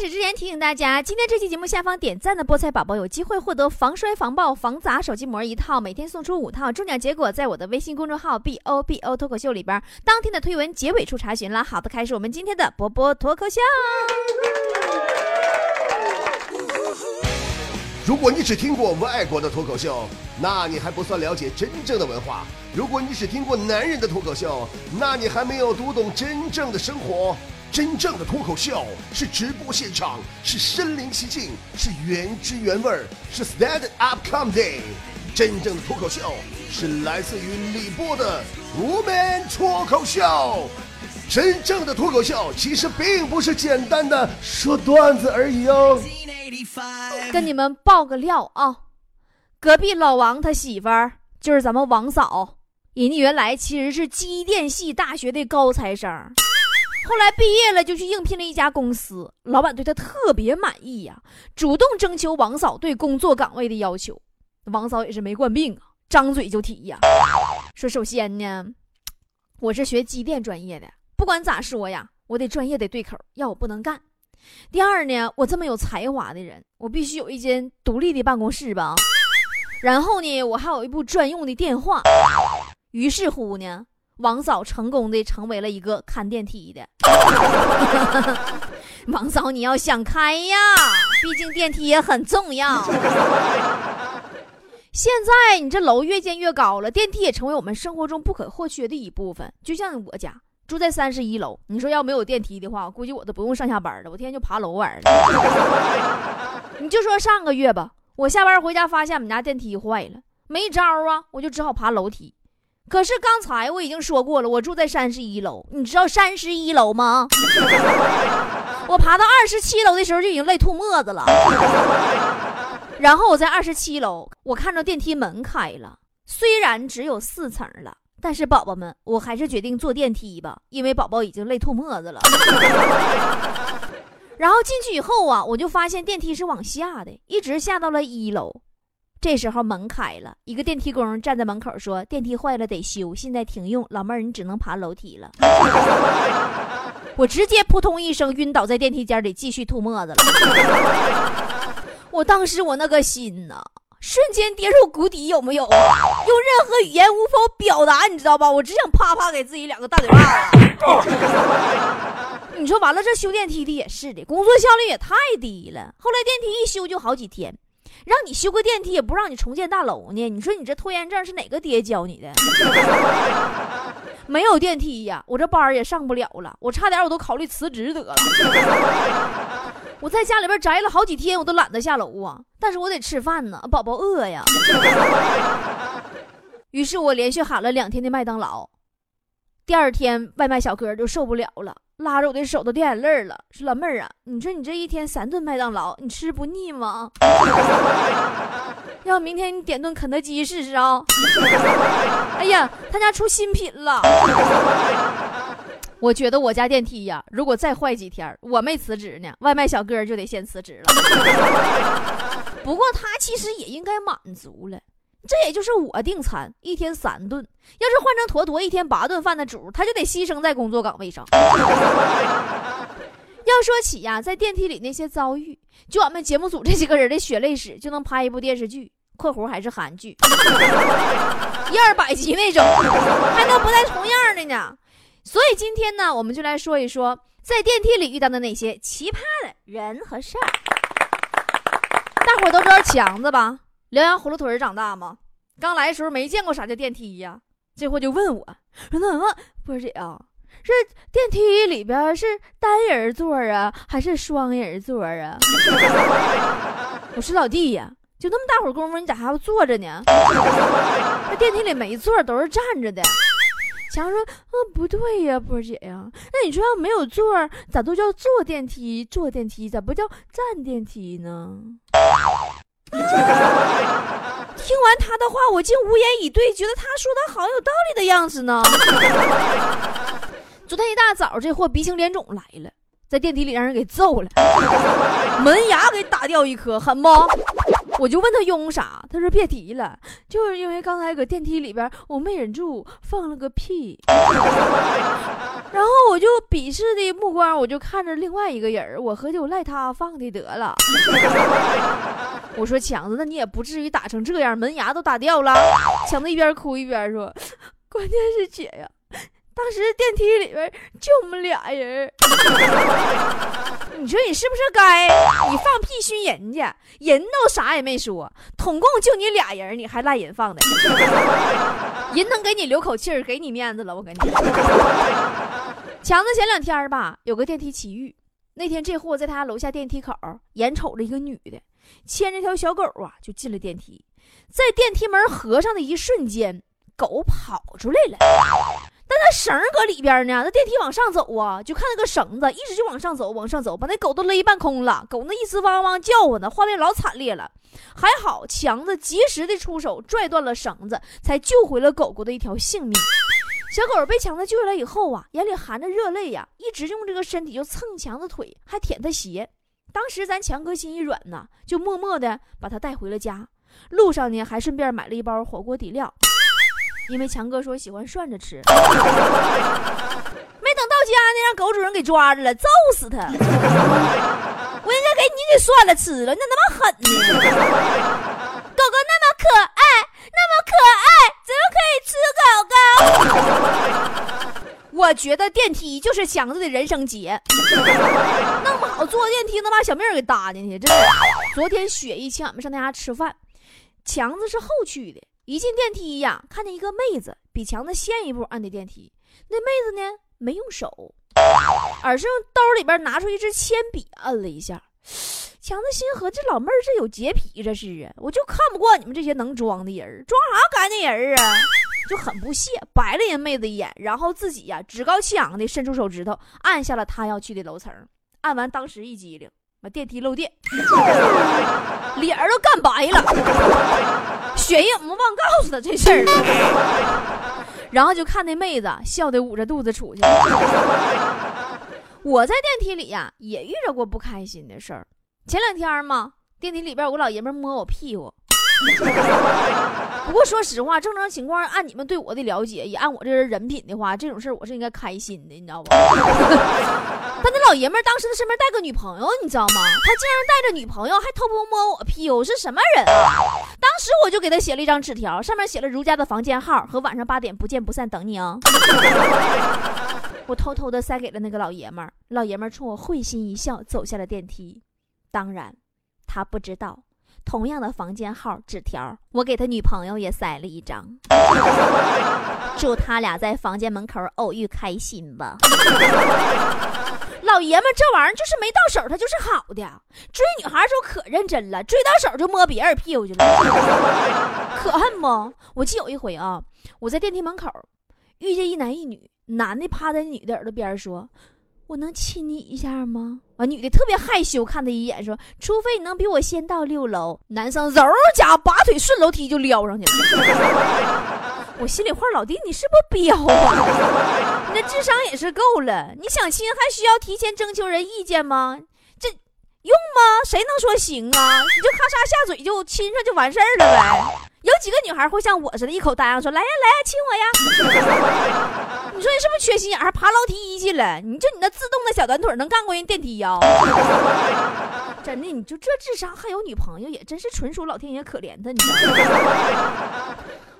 始之前提醒大家，今天这期节目下方点赞的菠菜宝宝有机会获得防摔、防爆、防砸手机膜一套，每天送出五套，中奖结果在我的微信公众号 b o b o 脱口秀里边当天的推文结尾处查询了。好的，开始我们今天的波波脱口秀。如果你只听过外国的脱口秀，那你还不算了解真正的文化；如果你只听过男人的脱口秀，那你还没有读懂真正的生活。真正的脱口秀是直播现场，是身临其境，是原汁原味儿，是 stand up comedy。真正的脱口秀是来自于李波的无门脱口秀。真正的脱口秀其实并不是简单的说段子而已哦。跟你们爆个料啊，隔壁老王他媳妇儿就是咱们王嫂，人家原来其实是机电系大学的高材生。后来毕业了，就去应聘了一家公司，老板对他特别满意呀，主动征求王嫂对工作岗位的要求。王嫂也是没惯病啊，张嘴就提呀，说首先呢，我是学机电专业的，不管咋说呀，我得专业得对口，要我不能干。第二呢，我这么有才华的人，我必须有一间独立的办公室吧。然后呢，我还有一部专用的电话。于是乎呢。王嫂成功的成为了一个看电梯的。王嫂，你要想开呀，毕竟电梯也很重要。现在你这楼越建越高了，电梯也成为我们生活中不可或缺的一部分。就像我家住在三十一楼，你说要没有电梯的话，估计我都不用上下班了，我天天就爬楼玩了。你就说上个月吧，我下班回家发现我们家电梯坏了，没招啊，我就只好爬楼梯。可是刚才我已经说过了，我住在三十一楼，你知道三十一楼吗？我爬到二十七楼的时候就已经累吐沫子了。然后我在二十七楼，我看着电梯门开了，虽然只有四层了，但是宝宝们，我还是决定坐电梯吧，因为宝宝已经累吐沫子了。然后进去以后啊，我就发现电梯是往下的，一直下到了一楼。这时候门开了，一个电梯工站在门口说：“电梯坏了得修，现在停用，老妹儿你只能爬楼梯了。”我直接扑通一声晕倒在电梯间里，继续吐沫子了。我当时我那个心呐，瞬间跌入谷底，有没有？用任何语言无法表达，你知道吧？我只想啪啪给自己两个大嘴巴子。你说完了，这修电梯的也是的，工作效率也太低了。后来电梯一修就好几天。让你修个电梯，也不让你重建大楼呢？你说你这拖延症是哪个爹教你的？没有电梯呀，我这班也上不了了。我差点我都考虑辞职得了。我在家里边宅了好几天，我都懒得下楼啊。但是我得吃饭呢，宝宝饿呀。于是我连续喊了两天的麦当劳。第二天，外卖小哥就受不了了。拉着我的手都掉眼泪了，说老妹儿啊，你说你这一天三顿麦当劳，你吃不腻吗？要不明天你点顿肯德基试试啊？哎呀，他家出新品了。我觉得我家电梯呀，如果再坏几天，我没辞职呢，外卖小哥就得先辞职了。不过他其实也应该满足了。这也就是我订餐一天三顿，要是换成坨坨一天八顿饭的主，他就得牺牲在工作岗位上。要说起呀，在电梯里那些遭遇，就俺们节目组这几个人的血泪史，就能拍一部电视剧（括弧还是韩剧），一二百集那种，还能不带重样的呢。所以今天呢，我们就来说一说在电梯里遇到的那些奇葩的人和事儿。大伙都知道强子吧？辽阳葫芦屯长大吗？刚来的时候没见过啥叫电梯呀，这货就问我说：“那么波姐啊，这电梯里边是单人座啊，还是双人座啊？” 我说：“老弟呀，就那么大会儿功夫，你咋还要坐着呢？那电梯里没座，都是站着的。”强说：“啊，不对呀，波姐呀，那你说要没有座，咋都叫坐电梯？坐电梯咋不叫站电梯呢？”听完他的话，我竟无言以对，觉得他说的好有道理的样子呢。昨天一大早，这货鼻青脸肿来了，在电梯里让人给揍了，门牙给打掉一颗，狠不？我就问他用啥，他说别提了，就是因为刚才搁电梯里边，我没忍住放了个屁。然后我就鄙视的目光，我就看着另外一个人我合计我赖他放的得了。我说强子，那你也不至于打成这样，门牙都打掉了。强子一边哭一边说：“ 关键是姐呀，当时电梯里边就我们俩人。”你说你是不是该？你放屁熏人家，人都啥也没说，统共就你俩人，你还赖人放的？人能给你留口气儿，给你面子了，我跟你。强子前两天吧，有个电梯奇遇。那天这货在他楼下电梯口，眼瞅着一个女的牵着条小狗啊，就进了电梯。在电梯门合上的一瞬间，狗跑出来了。但那绳搁里边呢，那电梯往上走啊，就看那个绳子一直就往上走，往上走，把那狗都勒半空了。狗那一直汪汪叫唤呢，画面老惨烈了。还好强子及时的出手拽断了绳子，才救回了狗狗的一条性命。小狗被强子救下来以后啊，眼里含着热泪呀，一直用这个身体就蹭强子腿，还舔他鞋。当时咱强哥心一软呐，就默默的把他带回了家。路上呢，还顺便买了一包火锅底料。因为强哥说喜欢涮着吃，没等到家呢，让狗主人给抓着了，揍死他！我应该给你给涮了吃了，你咋那么狠呢？狗狗那么可爱，那么可爱，怎么可以吃狗狗？我觉得电梯就是强子的人生劫，弄不好坐电梯能把小命给搭进去。真的，昨天雪姨请俺们上他家吃饭，强子是后去的。一进电梯呀，看见一个妹子比强子先一步按的电梯。那妹子呢，没用手，而是用兜里边拿出一支铅笔按了一下。强子心合，这老妹儿这有洁癖，这是啊！我就看不惯你们这些能装的人，装啥干净人啊？就很不屑，白了人妹子一眼，然后自己呀趾高气扬的伸出手指头按下了他要去的楼层。按完，当时一激灵。把电梯漏电，脸儿都干白了。雪影忘告诉他这事儿了，然后就看那妹子笑得捂着肚子出去了。我在电梯里呀也遇着过不开心的事儿。前两天嘛，电梯里边有个老爷们摸我屁股。不过说实话，正常情况按你们对我的了解，也按我这人人品的话，这种事儿我是应该开心的，你知道不？那老爷们儿当时他身边带个女朋友，你知道吗？他竟然带着女朋友还偷偷摸我屁股，是什么人？当时我就给他写了一张纸条，上面写了如家的房间号和晚上八点不见不散等你哦。我偷偷的塞给了那个老爷们儿，老爷们儿冲我会心一笑，走下了电梯。当然，他不知道。同样的房间号纸条，我给他女朋友也塞了一张，祝他俩在房间门口偶遇开心吧。老爷们这玩意儿就是没到手，他就是好的。追女孩时候可认真了，追到手就摸别人屁股去了，可恨不？我记有一回啊，我在电梯门口遇见一男一女，男的趴在女的耳朵边说。我能亲你一下吗？啊，女的特别害羞，看他一眼，说：“除非你能比我先到六楼。”男生嗖家拔腿顺楼梯就撩上去了。我心里话，老弟，你是不是彪啊？你这智商也是够了。你想亲还需要提前征求人意见吗？这用吗？谁能说行啊？你就咔嚓下嘴就亲上就完事儿了呗。有几个女孩会像我似的，一口答应说：“来呀来呀，亲我呀！” 你说你是不是缺心眼还爬楼梯去了？你就你那自动的小短腿能干过人电梯呀？真的，你就这智商还有女朋友，也真是纯属老天爷可怜他。你？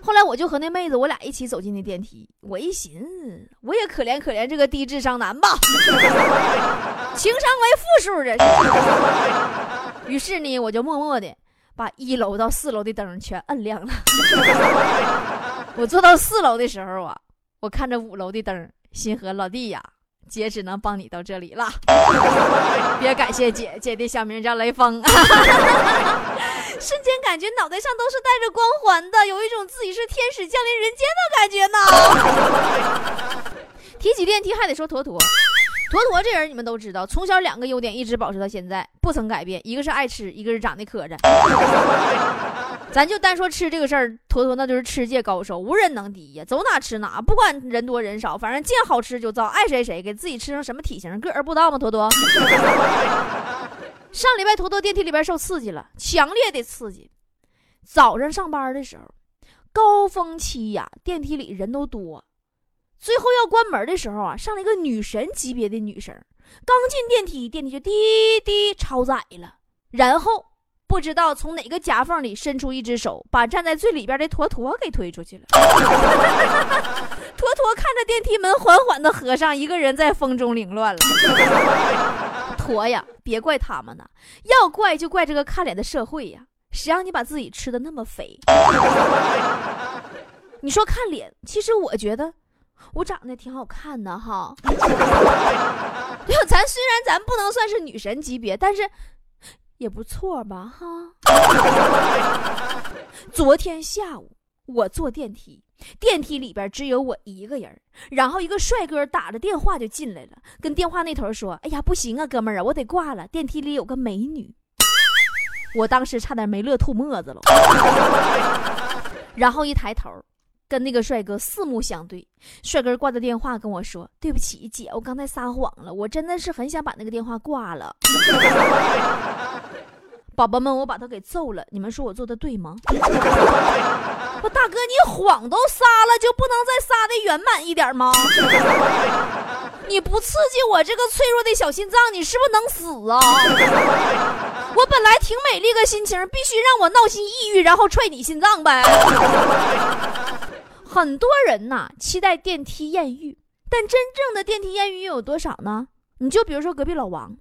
后来我就和那妹子，我俩一起走进那电梯。我一寻思，我也可怜可怜这个低智商男吧，情商为负数的。于是呢，我就默默的。把一楼到四楼的灯全摁亮了。我坐到四楼的时候啊，我看着五楼的灯，心和老弟呀，姐只能帮你到这里了。别感谢姐姐的小名叫雷锋。瞬间感觉脑袋上都是带着光环的，有一种自己是天使降临人间的感觉呢。提起电梯，还得说坨坨。坨坨这人你们都知道，从小两个优点一直保持到现在，不曾改变。一个是爱吃，一个是长得磕碜。咱就单说吃这个事儿，坨坨那就是吃界高手，无人能敌呀，走哪吃哪，不管人多人少，反正见好吃就造，爱谁谁，给自己吃成什么体型，个儿不知道吗？坨坨。上礼拜坨坨电梯里边受刺激了，强烈的刺激。早上上班的时候，高峰期呀，电梯里人都多。最后要关门的时候啊，上了一个女神级别的女生，刚进电梯，电梯就滴滴超载了，然后不知道从哪个夹缝里伸出一只手，把站在最里边的坨坨给推出去了。坨坨看着电梯门缓缓的合上，一个人在风中凌乱了。活呀，别怪他们呢，要怪就怪这个看脸的社会呀，谁让你把自己吃的那么肥？你说看脸，其实我觉得我长得挺好看的哈。对，咱虽然咱不能算是女神级别，但是也不错吧哈。昨天下午我坐电梯，电梯里边只有我一个人，然后一个帅哥打着电话就进来了，跟电话那头说：“哎呀，不行啊，哥们儿啊，我得挂了，电梯里有个美女。”我当时差点没乐吐沫子了，然后一抬头。跟那个帅哥四目相对，帅哥挂的电话跟我说：“对不起，姐，我刚才撒谎了，我真的是很想把那个电话挂了。” 宝宝们，我把他给揍了，你们说我做的对吗？我大哥，你谎都撒了，就不能再撒的圆满一点吗？你不刺激我这个脆弱的小心脏，你是不是能死啊？我本来挺美丽个心情，必须让我闹心抑郁，然后踹你心脏呗。很多人呐期待电梯艳遇，但真正的电梯艳遇又有多少呢？你就比如说隔壁老王，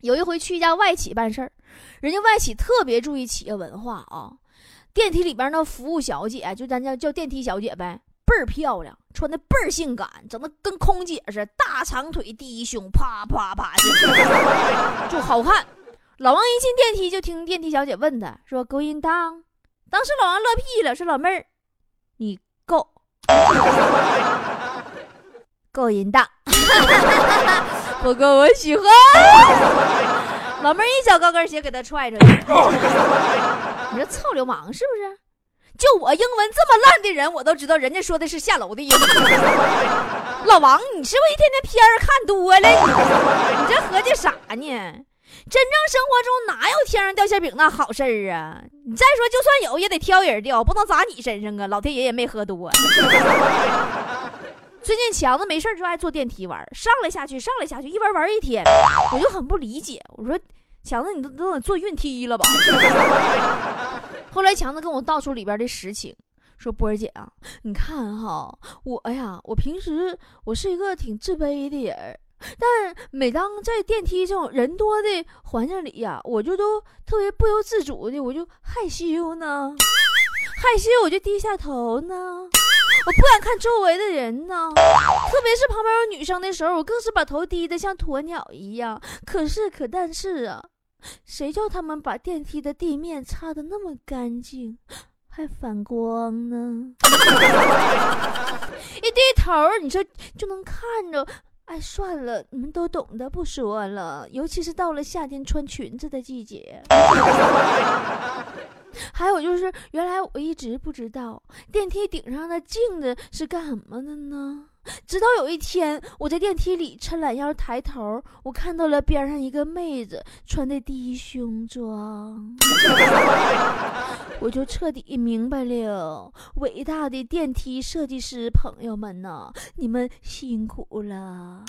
有一回去一家外企办事儿，人家外企特别注意企业文化啊。电梯里边那服务小姐，就咱叫叫电梯小姐呗，倍儿漂亮，穿的倍儿性感，整的跟空姐似的，大长腿，低胸，啪啪啪的，就好看。老王一进电梯，就听电梯小姐问他说：“Going down？” 当时老王乐屁了，说：“老妹儿，你。” 够，够淫荡，不够我喜欢。老妹儿一脚高跟鞋给他踹出去，你说臭流氓是不是？就我英文这么烂的人，我都知道人家说的是下楼的意思。老王，你是不是一天天片儿看多了？你这合计啥呢？真正生活中哪有天上掉馅饼那好事儿啊？你再说，就算有，也得挑人掉，不能砸你身上啊！老天爷也没喝多。最近强子没事就爱坐电梯玩，上来下去，上来下去，一玩玩一天，我就很不理解。我说，强子，你都都得坐运梯了吧？后来强子跟我道出里边的实情，说波儿姐啊，你看哈，我呀，我平时我是一个挺自卑的人。但每当在电梯这种人多的环境里呀，我就都特别不由自主的，我就害羞呢，害羞我就低下头呢，我不敢看周围的人呢，特别是旁边有女生的时候，我更是把头低的像鸵鸟一样。可是可但是啊，谁叫他们把电梯的地面擦的那么干净，还反光呢？一低头，你说就能看着。哎，算了，你们都懂得，不说了。尤其是到了夏天穿裙子的季节。还有就是，原来我一直不知道电梯顶上的镜子是干什么的呢？直到有一天，我在电梯里抻懒腰抬头，我看到了边上一个妹子穿的低胸装，我就彻底明白了，伟大的电梯设计师朋友们呐，你们辛苦了，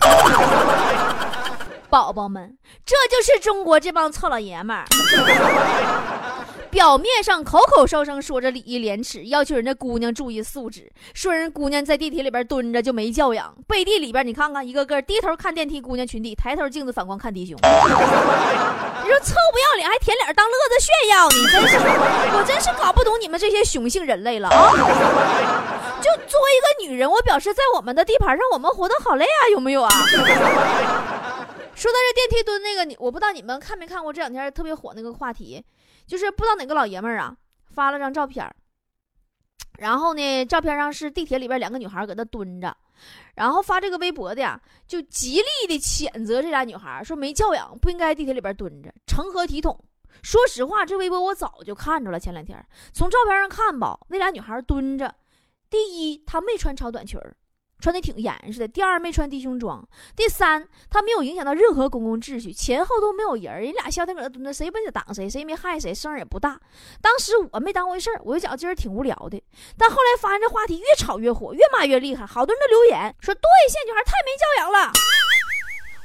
宝宝们，这就是中国这帮臭老爷们儿。表面上口口声声说着礼义廉耻，要求人家姑娘注意素质，说人姑娘在地铁里边蹲着就没教养，背地里边你看看一个个低头看电梯姑娘裙底，抬头镜子反光看弟兄。你说臭不要脸还舔脸当乐子炫耀呢？真是，我真是搞不懂你们这些雄性人类了啊！就作为一个女人，我表示在我们的地盘上，我们活得好累啊，有没有啊？说到这电梯蹲那个，你我不知道你们看没看过这两天特别火那个话题。就是不知道哪个老爷们儿啊发了张照片然后呢，照片上是地铁里边两个女孩搁那蹲着，然后发这个微博的呀，就极力的谴责这俩女孩，说没教养，不应该地铁里边蹲着，成何体统？说实话，这微博我早就看着了，前两天从照片上看吧，那俩女孩蹲着，第一她没穿超短裙穿的挺严实的。第二，没穿低胸装。第三，他没有影响到任何公共秩序，前后都没有人，人俩消停搁那蹲着，谁也不挡谁，谁也没害谁，声儿也不大。当时我没当回事儿，我就觉得今儿挺无聊的。但后来发现这话题越吵越火，越骂越厉害，好多人都留言说：“对，现女孩太没教养了。”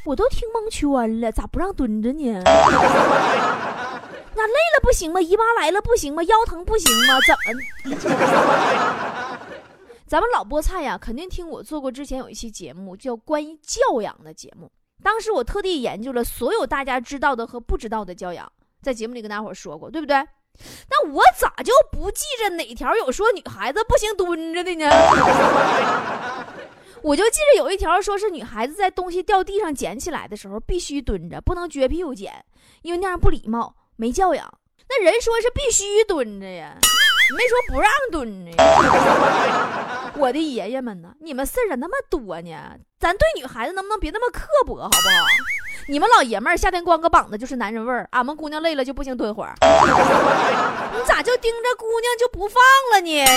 我都听蒙圈了，咋不让蹲着呢？那累了不行吗？姨妈来了不行吗？腰疼不行吗？怎么？咱们老菠菜呀，肯定听我做过之前有一期节目，叫关于教养的节目。当时我特地研究了所有大家知道的和不知道的教养，在节目里跟大伙说过，对不对？那我咋就不记着哪条有说女孩子不行蹲着的呢？我就记着有一条说是女孩子在东西掉地上捡起来的时候必须蹲着，不能撅屁股捡，因为那样不礼貌。没教养，那人说是必须蹲着呀，没说不让蹲呢。我的爷爷们呢？你们事儿咋那么多呢？咱对女孩子能不能别那么刻薄，好不好？你们老爷们儿夏天光个膀子就是男人味儿，俺们姑娘累了就不行蹲会儿。你咋就盯着姑娘就不放了呢？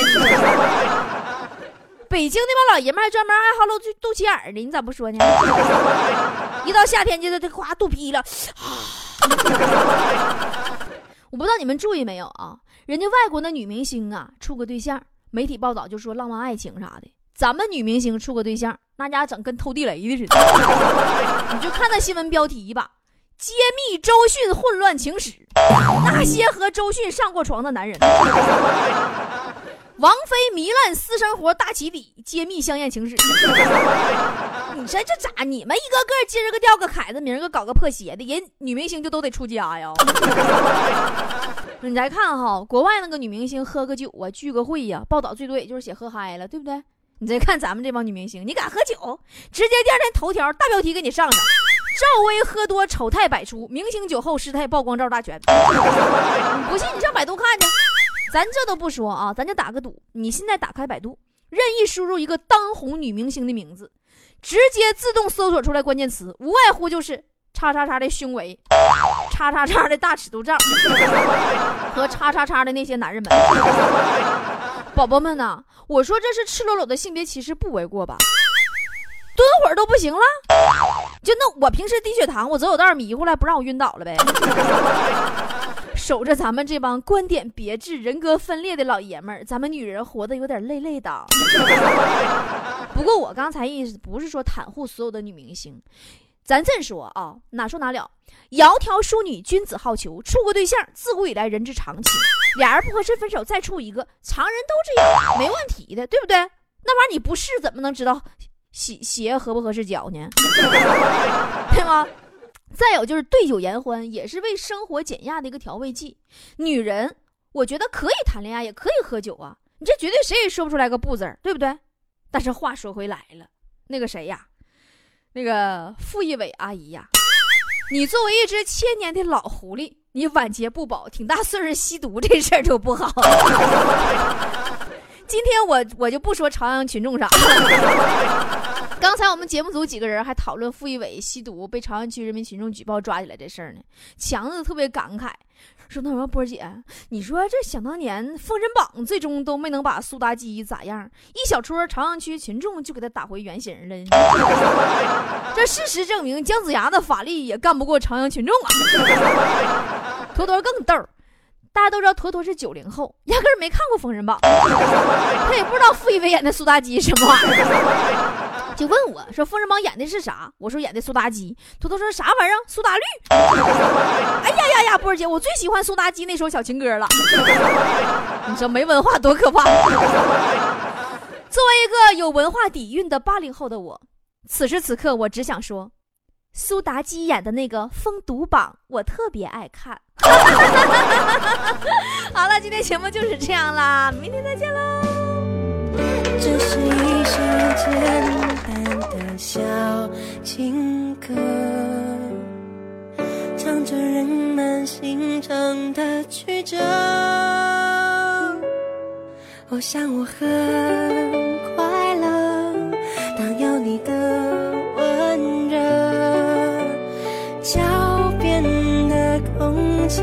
北京那帮老爷们还专门爱好露肚脐眼儿的，你咋不说呢？一到夏天就得得夸肚皮了。我不知道你们注意没有啊？人家外国那女明星啊，处个对象，媒体报道就说浪漫爱情啥的。咱们女明星处个对象，那家整跟偷地雷的似的。你就看那新闻标题吧：揭秘周迅混乱情史，那些和周迅上过床的男人。王菲糜烂私生活大起底，揭秘香艳情史。你说这咋？你们一个个今儿个掉个凯子，明儿个搞个破鞋的，人女明星就都得出家呀？你再看哈，国外那个女明星喝个酒啊，聚个会呀，报道最多也就是写喝嗨了，对不对？你再看咱们这帮女明星，你敢喝酒，直接第二天头条大标题给你上上：赵薇喝多丑态百出，明星酒后失态曝光照大全。不信你上百度看去。咱这都不说啊，咱就打个赌。你现在打开百度，任意输入一个当红女明星的名字，直接自动搜索出来关键词，无外乎就是叉叉叉的胸围，叉叉叉的大尺度照，和叉叉叉的那些男人们。宝宝们呐，我说这是赤裸裸的性别歧视，不为过吧？蹲会儿都不行了？就那我平时低血糖，我走走道迷糊了，不让我晕倒了呗？守着咱们这帮观点别致、人格分裂的老爷们儿，咱们女人活得有点累累的。不过我刚才意思不是说袒护所有的女明星，咱这么说啊，哪说哪了。窈窕淑女，君子好逑。处过对象，自古以来人之常情。俩人不合适分手，再处一个，常人都这样，没问题的，对不对？那玩意儿你不试怎么能知道鞋鞋合不合适脚呢？对吗？再有就是对酒言欢，也是为生活减压的一个调味剂。女人，我觉得可以谈恋爱，也可以喝酒啊。你这绝对谁也说不出来个不字儿，对不对？但是话说回来了，那个谁呀，那个傅艺伟阿姨呀，你作为一只千年的老狐狸，你晚节不保，挺大岁数吸毒这事儿就不好。今天我我就不说朝阳群众啥。刚才我们节目组几个人还讨论傅艺伟吸毒被朝阳区人民群众举报抓起来这事儿呢，强子特别感慨，说：“那什么波姐，你说这想当年《封神榜》最终都没能把苏妲己咋样，一小撮朝阳区群众就给他打回原形了。这事实证明，姜子牙的法力也干不过朝阳群众啊。坨坨更逗，大家都知道坨坨是九零后，压根儿没看过《封神榜》，他也不知道傅艺伟演的苏妲己什么玩意儿。”就问我说：“封神榜演的是啥？”我说：“演的苏妲己。”图图说啥玩意儿？苏打绿。哎呀呀呀，波儿姐，我最喜欢苏妲己那首小情歌了。你说没文化多可怕？作为一个有文化底蕴的八零后的我，此时此刻我只想说，苏妲己演的那个《封毒榜》，我特别爱看。好了，今天节目就是这样啦，明天再见喽。这是一首简单的小情歌，唱着人们心肠的曲折。我想我很快乐，当有你的温热，脚边的空气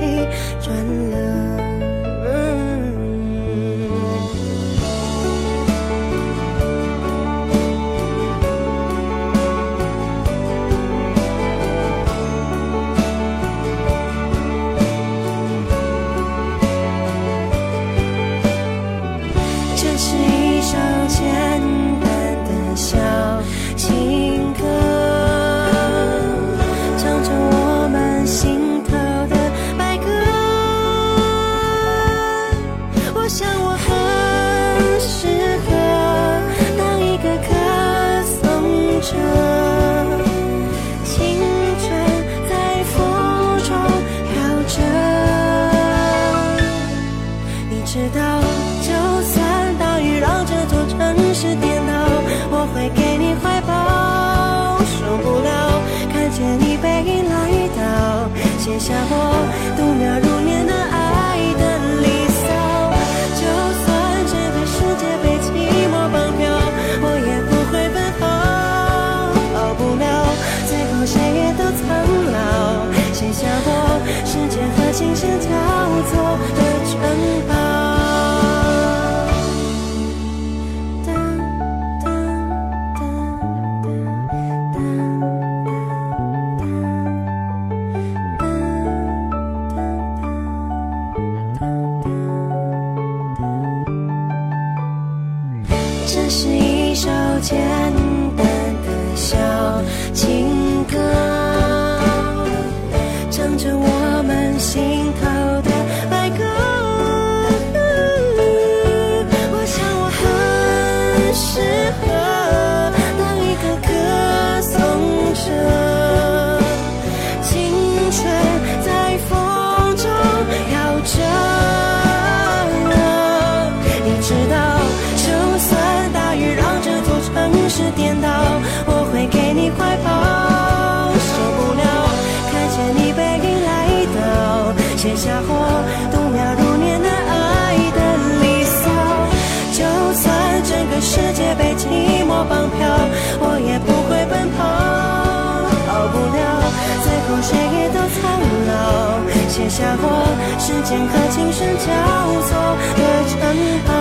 下我度秒是一首简写下我度秒如年的爱的离骚。就算整个世界被寂寞绑票，我也不会奔跑。跑不了，最后谁也都苍老，写下我时间和琴声交错的城堡。